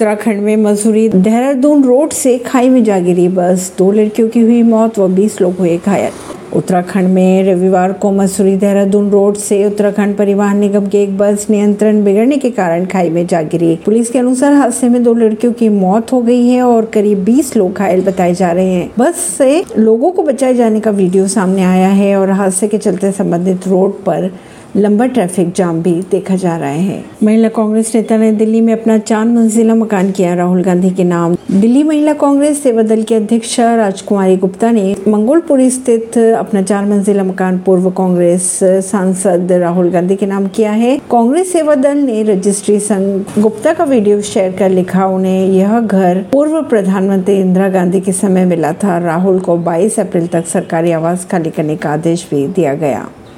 उत्तराखंड में मसूरी देहरादून रोड से खाई में जा गिरी बस। दो लड़कियों की हुई मौत व 20 लोग हुए घायल। उत्तराखंड में रविवार को मसूरी देहरादून रोड से उत्तराखंड परिवहन निगम की एक बस नियंत्रण बिगड़ने के कारण खाई में जा गिरी। पुलिस के अनुसार हादसे में दो लड़कियों की मौत हो गई है और करीब 20 लोग घायल बताए जा रहे हैं। बस से लोगों को बचाए जाने का वीडियो सामने आया है और हादसे के चलते संबंधित रोड पर लंबा ट्रैफ़िक जाम भी देखा जा रहा है। महिला कांग्रेस नेता ने दिल्ली में अपना चार मंजिला मकान किया। राहुल गांधी के नाम। दिल्ली महिला कांग्रेस सेवा दल की अध्यक्ष राजकुमारी गुप्ता ने मंगोलपुरी स्थित अपना चार मंजिला मकान पूर्व कांग्रेस सांसद राहुल गांधी के नाम किया है। कांग्रेस सेवा दल ने रजिस्ट्री संघ गुप्ता का वीडियो शेयर कर लिखा। उन्हें यह घर पूर्व प्रधानमंत्री इंदिरा गांधी के समय मिला था। राहुल को 22 अप्रैल तक सरकारी आवास खाली करने का आदेश भी दिया गया।